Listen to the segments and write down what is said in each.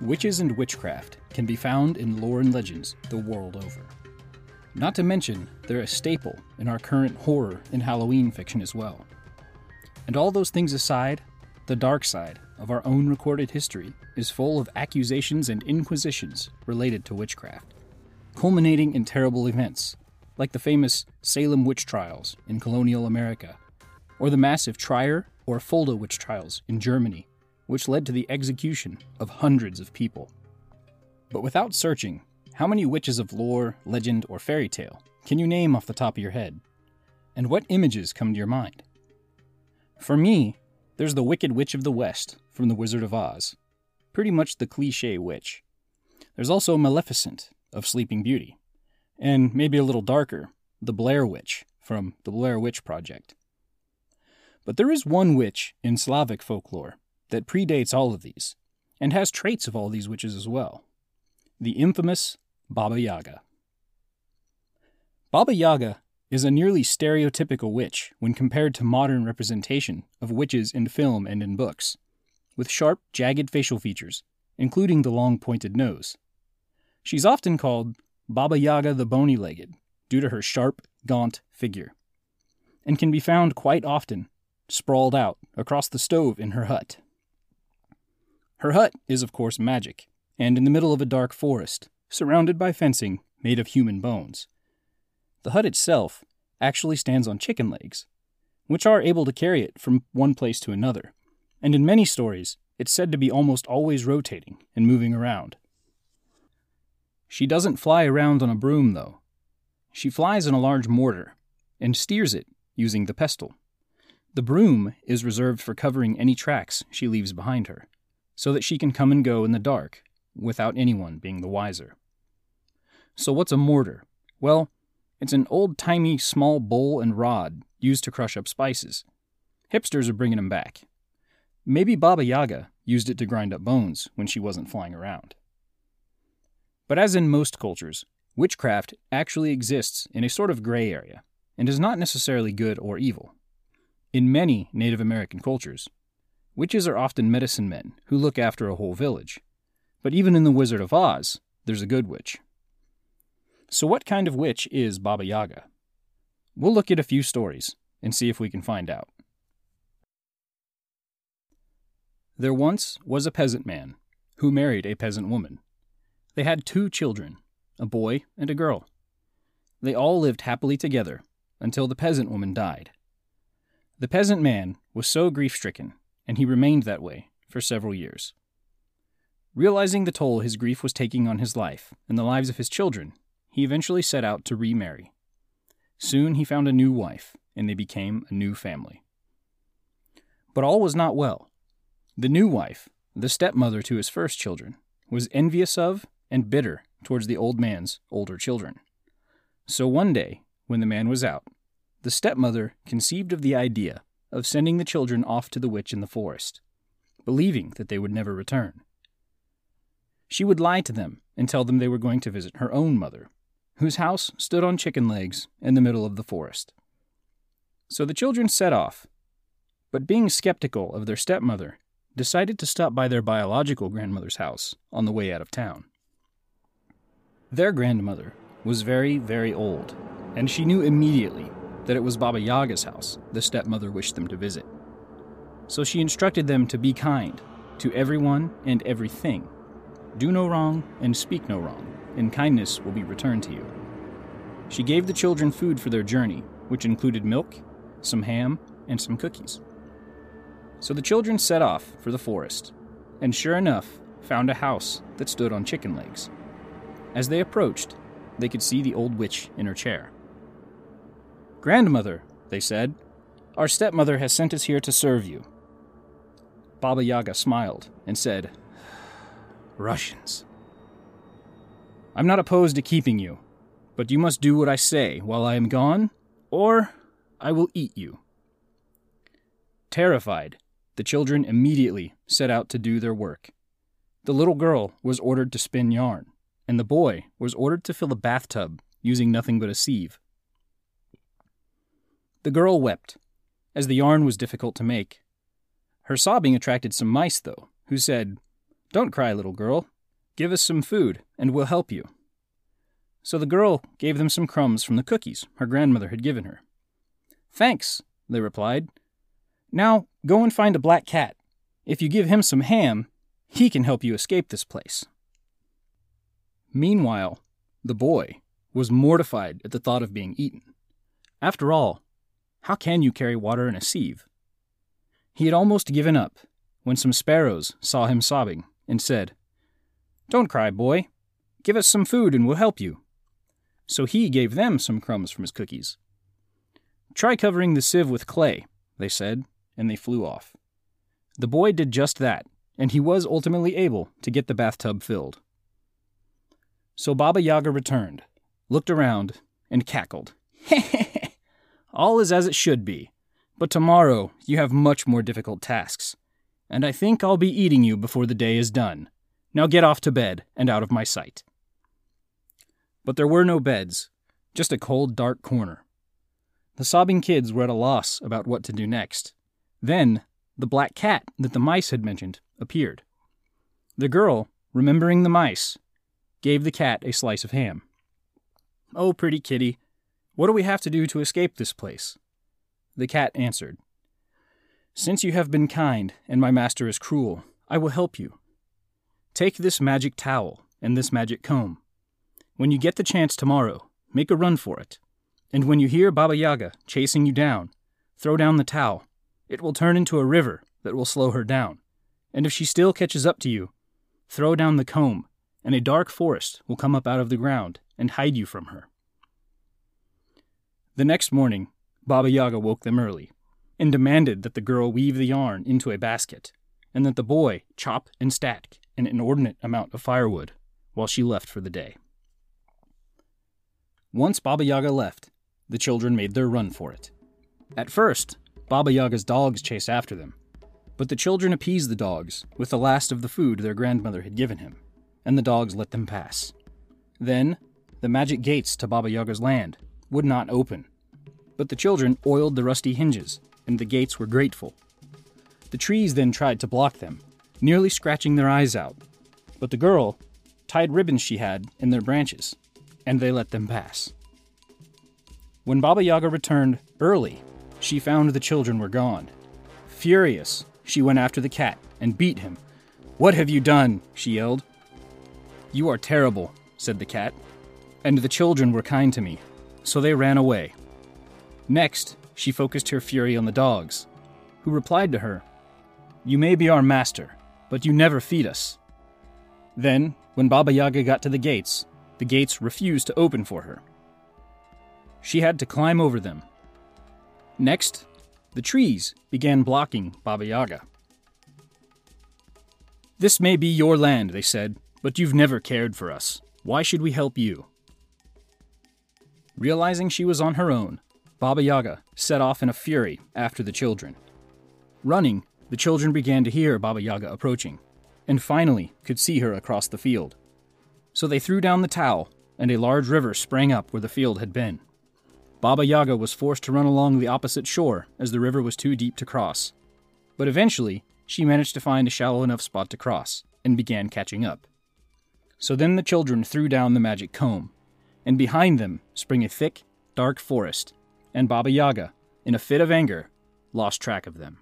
Witches and witchcraft can be found in lore and legends the world over. Not to mention, they're a staple in our current horror and Halloween fiction as well. And all those things aside, the dark side of our own recorded history is full of accusations and inquisitions related to witchcraft, culminating in terrible events like the famous Salem witch trials in colonial America, or the massive Trier or Fulda witch trials in Germany which led to the execution of hundreds of people. But without searching, how many witches of lore, legend, or fairy tale can you name off the top of your head? And what images come to your mind? For me, there's the Wicked Witch of the West from The Wizard of Oz, pretty much the cliche witch. There's also Maleficent of Sleeping Beauty, and maybe a little darker, the Blair Witch from The Blair Witch Project. But there is one witch in Slavic folklore that predates all of these, and has traits of all these witches as well the infamous Baba Yaga. Baba Yaga is a nearly stereotypical witch when compared to modern representation of witches in film and in books, with sharp, jagged facial features, including the long pointed nose. She's often called Baba Yaga the Bony Legged due to her sharp, gaunt figure, and can be found quite often sprawled out across the stove in her hut. Her hut is, of course, magic, and in the middle of a dark forest, surrounded by fencing made of human bones. The hut itself actually stands on chicken legs, which are able to carry it from one place to another, and in many stories, it's said to be almost always rotating and moving around. She doesn't fly around on a broom, though. She flies in a large mortar and steers it using the pestle. The broom is reserved for covering any tracks she leaves behind her so that she can come and go in the dark without anyone being the wiser. So, what's a mortar? Well, it's an old timey small bowl and rod used to crush up spices. Hipsters are bringing them back. Maybe Baba Yaga used it to grind up bones when she wasn't flying around. But as in most cultures, witchcraft actually exists in a sort of gray area and is not necessarily good or evil. In many Native American cultures, Witches are often medicine men who look after a whole village. But even in The Wizard of Oz, there's a good witch. So, what kind of witch is Baba Yaga? We'll look at a few stories and see if we can find out. There once was a peasant man who married a peasant woman. They had two children, a boy and a girl. They all lived happily together until the peasant woman died. The peasant man was so grief stricken and he remained that way for several years. Realizing the toll his grief was taking on his life and the lives of his children, he eventually set out to remarry. Soon he found a new wife, and they became a new family. But all was not well. The new wife, the stepmother to his first children, was envious of and bitter towards the old man's older children. So one day, when the man was out, the stepmother conceived of the idea of sending the children off to the witch in the forest, believing that they would never return. She would lie to them and tell them they were going to visit her own mother, whose house stood on chicken legs in the middle of the forest. So the children set off, but being skeptical of their stepmother, decided to stop by their biological grandmother's house on the way out of town. Their grandmother was very, very old, and she knew immediately that it was Baba Yaga's house the stepmother wished them to visit. So she instructed them to be kind to everyone and everything. Do no wrong and speak no wrong, and kindness will be returned to you. She gave the children food for their journey, which included milk, some ham, and some cookies. So the children set off for the forest, and sure enough, found a house that stood on chicken legs. As they approached, they could see the old witch in her chair. Grandmother, they said, our stepmother has sent us here to serve you. Baba Yaga smiled and said, Russians. I'm not opposed to keeping you, but you must do what I say while I am gone, or I will eat you. Terrified, the children immediately set out to do their work. The little girl was ordered to spin yarn, and the boy was ordered to fill a bathtub using nothing but a sieve. The girl wept, as the yarn was difficult to make. Her sobbing attracted some mice, though, who said, Don't cry, little girl. Give us some food, and we'll help you. So the girl gave them some crumbs from the cookies her grandmother had given her. Thanks, they replied. Now go and find a black cat. If you give him some ham, he can help you escape this place. Meanwhile, the boy was mortified at the thought of being eaten. After all, how can you carry water in a sieve? He had almost given up when some sparrows saw him sobbing and said, Don't cry, boy. Give us some food and we'll help you. So he gave them some crumbs from his cookies. Try covering the sieve with clay, they said, and they flew off. The boy did just that, and he was ultimately able to get the bathtub filled. So Baba Yaga returned, looked around, and cackled. All is as it should be, but tomorrow you have much more difficult tasks, and I think I'll be eating you before the day is done. Now get off to bed and out of my sight. But there were no beds, just a cold, dark corner. The sobbing kids were at a loss about what to do next. Then, the black cat that the mice had mentioned appeared. The girl, remembering the mice, gave the cat a slice of ham. Oh, pretty kitty, what do we have to do to escape this place? The cat answered, Since you have been kind and my master is cruel, I will help you. Take this magic towel and this magic comb. When you get the chance tomorrow, make a run for it. And when you hear Baba Yaga chasing you down, throw down the towel. It will turn into a river that will slow her down. And if she still catches up to you, throw down the comb, and a dark forest will come up out of the ground and hide you from her. The next morning, Baba Yaga woke them early and demanded that the girl weave the yarn into a basket and that the boy chop and stack an inordinate amount of firewood while she left for the day. Once Baba Yaga left, the children made their run for it. At first, Baba Yaga's dogs chased after them, but the children appeased the dogs with the last of the food their grandmother had given him, and the dogs let them pass. Then, the magic gates to Baba Yaga's land would not open. But the children oiled the rusty hinges, and the gates were grateful. The trees then tried to block them, nearly scratching their eyes out. But the girl tied ribbons she had in their branches, and they let them pass. When Baba Yaga returned early, she found the children were gone. Furious, she went after the cat and beat him. What have you done? she yelled. You are terrible, said the cat, and the children were kind to me so they ran away. Next, she focused her fury on the dogs, who replied to her, You may be our master, but you never feed us. Then, when Baba Yaga got to the gates, the gates refused to open for her. She had to climb over them. Next, the trees began blocking Baba Yaga. This may be your land, they said, but you've never cared for us. Why should we help you? Realizing she was on her own, Baba Yaga set off in a fury after the children. Running, the children began to hear Baba Yaga approaching, and finally could see her across the field. So they threw down the towel, and a large river sprang up where the field had been. Baba Yaga was forced to run along the opposite shore as the river was too deep to cross. But eventually, she managed to find a shallow enough spot to cross and began catching up. So then the children threw down the magic comb, and behind them spring a thick, dark forest, and Baba Yaga, in a fit of anger, lost track of them.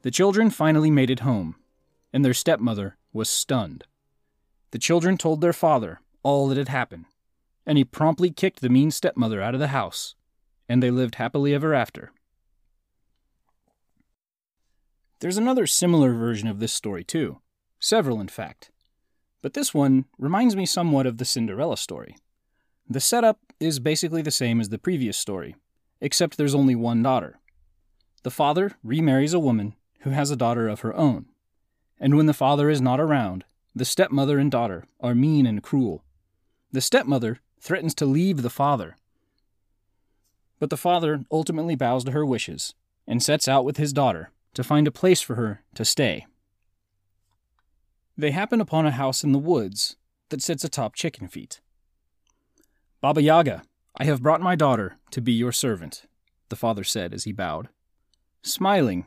The children finally made it home, and their stepmother was stunned. The children told their father all that had happened, and he promptly kicked the mean stepmother out of the house, and they lived happily ever after. There's another similar version of this story, too. Several, in fact. But this one reminds me somewhat of the Cinderella story. The setup is basically the same as the previous story, except there's only one daughter. The father remarries a woman who has a daughter of her own, and when the father is not around, the stepmother and daughter are mean and cruel. The stepmother threatens to leave the father. But the father ultimately bows to her wishes and sets out with his daughter to find a place for her to stay. They happen upon a house in the woods that sits atop chicken feet. Baba Yaga, I have brought my daughter to be your servant, the father said as he bowed. Smiling,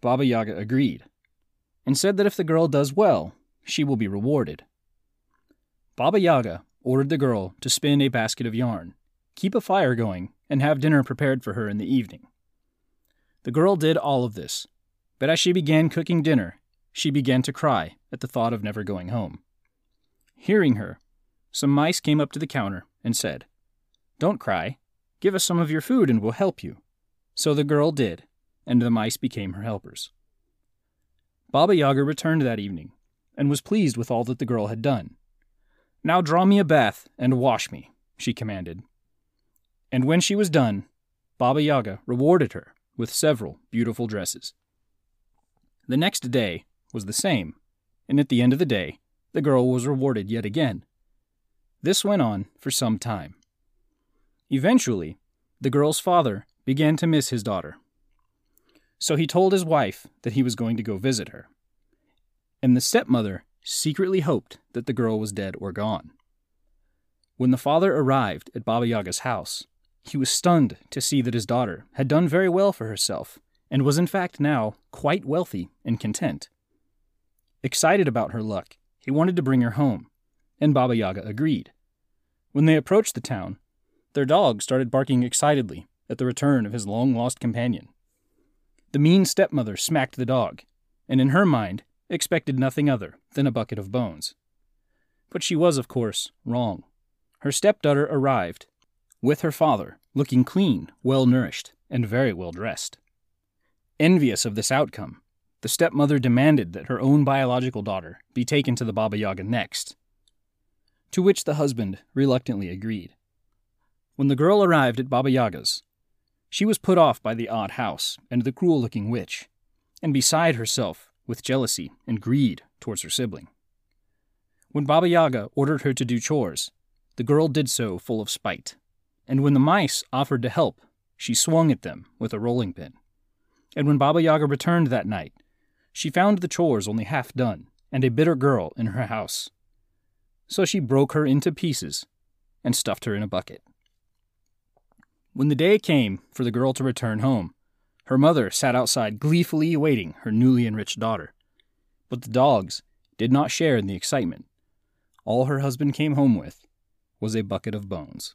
Baba Yaga agreed, and said that if the girl does well, she will be rewarded. Baba Yaga ordered the girl to spin a basket of yarn, keep a fire going, and have dinner prepared for her in the evening. The girl did all of this, but as she began cooking dinner, she began to cry at the thought of never going home. Hearing her, some mice came up to the counter and said, Don't cry. Give us some of your food and we'll help you. So the girl did, and the mice became her helpers. Baba Yaga returned that evening and was pleased with all that the girl had done. Now draw me a bath and wash me, she commanded. And when she was done, Baba Yaga rewarded her with several beautiful dresses. The next day was the same, and at the end of the day, the girl was rewarded yet again. This went on for some time. Eventually, the girl's father began to miss his daughter. So he told his wife that he was going to go visit her. And the stepmother secretly hoped that the girl was dead or gone. When the father arrived at Baba Yaga's house, he was stunned to see that his daughter had done very well for herself and was in fact now quite wealthy and content. Excited about her luck, he wanted to bring her home, and Baba Yaga agreed. When they approached the town, their dog started barking excitedly at the return of his long lost companion. The mean stepmother smacked the dog, and in her mind, expected nothing other than a bucket of bones. But she was, of course, wrong. Her stepdaughter arrived, with her father, looking clean, well nourished, and very well dressed. Envious of this outcome, the stepmother demanded that her own biological daughter be taken to the Baba Yaga next. To which the husband reluctantly agreed. When the girl arrived at Baba Yaga's, she was put off by the odd house and the cruel looking witch, and beside herself with jealousy and greed towards her sibling. When Baba Yaga ordered her to do chores, the girl did so full of spite, and when the mice offered to help, she swung at them with a rolling pin. And when Baba Yaga returned that night, she found the chores only half done and a bitter girl in her house. So she broke her into pieces and stuffed her in a bucket. When the day came for the girl to return home, her mother sat outside gleefully awaiting her newly enriched daughter. But the dogs did not share in the excitement. All her husband came home with was a bucket of bones.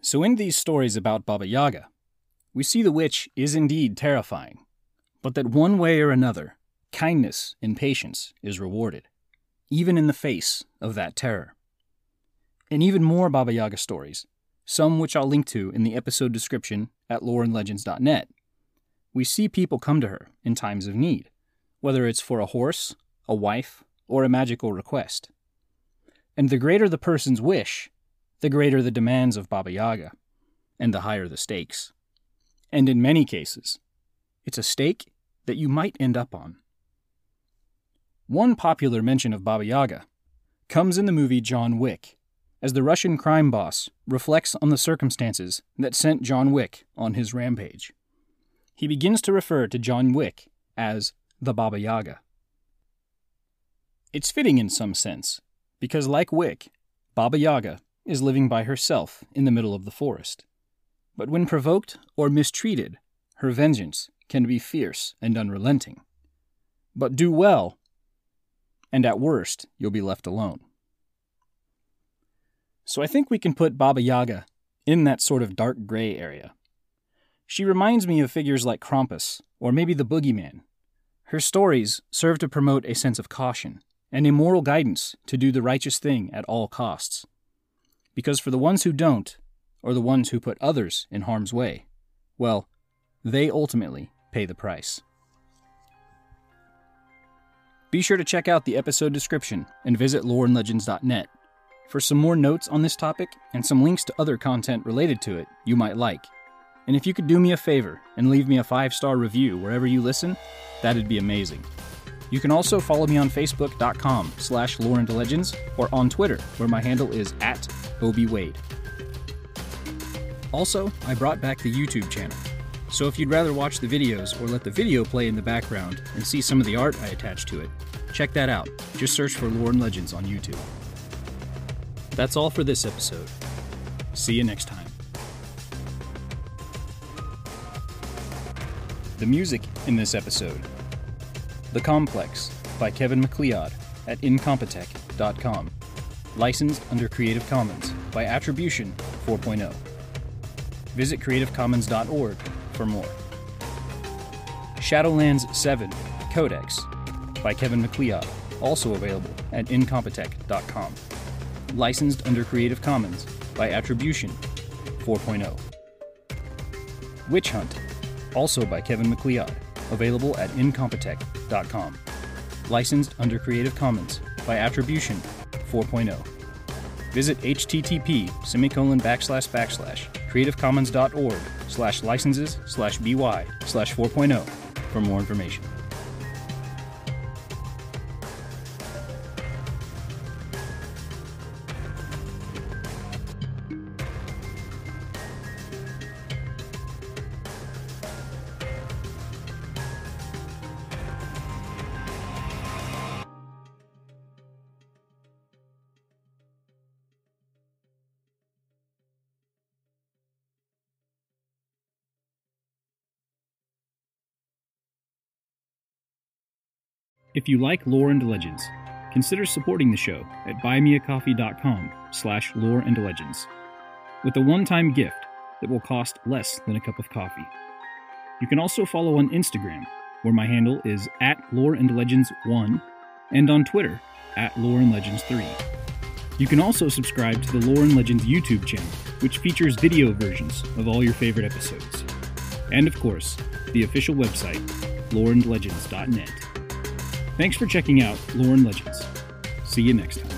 So, in these stories about Baba Yaga, we see the witch is indeed terrifying, but that one way or another, kindness and patience is rewarded, even in the face of that terror. And even more Baba Yaga stories, some which I'll link to in the episode description at loreandlegends.net. We see people come to her in times of need, whether it's for a horse, a wife, or a magical request. And the greater the person's wish, the greater the demands of Baba Yaga, and the higher the stakes. And in many cases, it's a stake that you might end up on. One popular mention of Baba Yaga comes in the movie John Wick, as the Russian crime boss reflects on the circumstances that sent John Wick on his rampage. He begins to refer to John Wick as the Baba Yaga. It's fitting in some sense, because like Wick, Baba Yaga is living by herself in the middle of the forest. But when provoked or mistreated, her vengeance can be fierce and unrelenting. But do well, and at worst, you'll be left alone. So I think we can put Baba Yaga in that sort of dark gray area. She reminds me of figures like Krampus, or maybe the Boogeyman. Her stories serve to promote a sense of caution and a moral guidance to do the righteous thing at all costs. Because for the ones who don't, or the ones who put others in harm's way, well, they ultimately pay the price. Be sure to check out the episode description and visit loreandlegends.net for some more notes on this topic and some links to other content related to it you might like. And if you could do me a favor and leave me a five star review wherever you listen, that'd be amazing. You can also follow me on Facebook.com slash Legends or on Twitter, where my handle is at ObiWade. Also, I brought back the YouTube channel. So if you'd rather watch the videos or let the video play in the background and see some of the art I attached to it, check that out. Just search for Lore and Legends on YouTube. That's all for this episode. See you next time. The music in this episode the Complex by Kevin MacLeod at incompetech.com. Licensed under Creative Commons by Attribution 4.0. Visit creativecommons.org for more. Shadowlands 7 Codex by Kevin MacLeod, also available at incompetech.com. Licensed under Creative Commons by Attribution 4.0. Witch Hunt, also by Kevin MacLeod, available at incompetech.com. Licensed under Creative Commons by Attribution 4.0. Visit http semicolon backslash backslash creativecommons.org slash licenses slash by slash 4.0 for more information. If you like lore and legends, consider supporting the show at buymeacoffee.com slash lore and legends with a one-time gift that will cost less than a cup of coffee. You can also follow on Instagram, where my handle is at lore and legends 1 and on Twitter at lore and legends 3. You can also subscribe to the Lore and Legends YouTube channel, which features video versions of all your favorite episodes. And of course, the official website, loreandlegends.net. Thanks for checking out and Legends. See you next time.